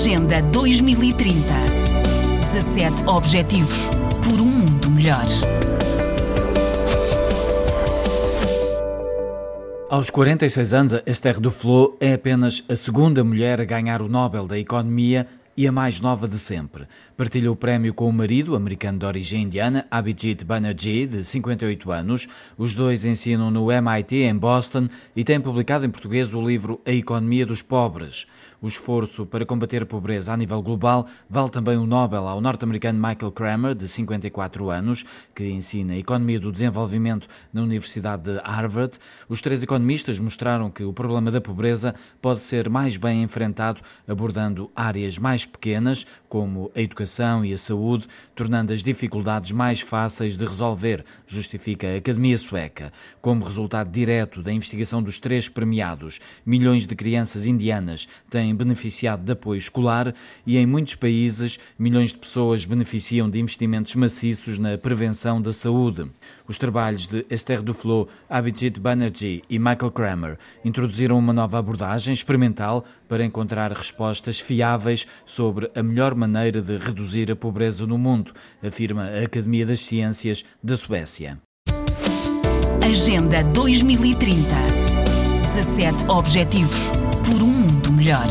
Agenda 2030. 17 Objetivos por um mundo melhor. Aos 46 anos, Esther Duflo é apenas a segunda mulher a ganhar o Nobel da Economia e a mais nova de sempre. Partilha o prémio com o marido, americano de origem indiana, Abhijit Banerjee, de 58 anos. Os dois ensinam no MIT, em Boston, e têm publicado em português o livro A Economia dos Pobres. O esforço para combater a pobreza a nível global vale também o Nobel ao norte-americano Michael Kramer, de 54 anos, que ensina Economia do Desenvolvimento na Universidade de Harvard. Os três economistas mostraram que o problema da pobreza pode ser mais bem enfrentado abordando áreas mais pequenas, como a educação e a saúde, tornando as dificuldades mais fáceis de resolver, justifica a Academia Sueca. Como resultado direto da investigação dos três premiados, milhões de crianças indianas têm beneficiado de apoio escolar e em muitos países milhões de pessoas beneficiam de investimentos maciços na prevenção da saúde. Os trabalhos de Esther Duflo, Abhijit Banerjee e Michael Kramer introduziram uma nova abordagem experimental para encontrar respostas fiáveis sobre a melhor maneira de reduzir a pobreza no mundo, afirma a Academia das Ciências da Suécia. Agenda 2030. 17 Objetivos por um mundo melhor.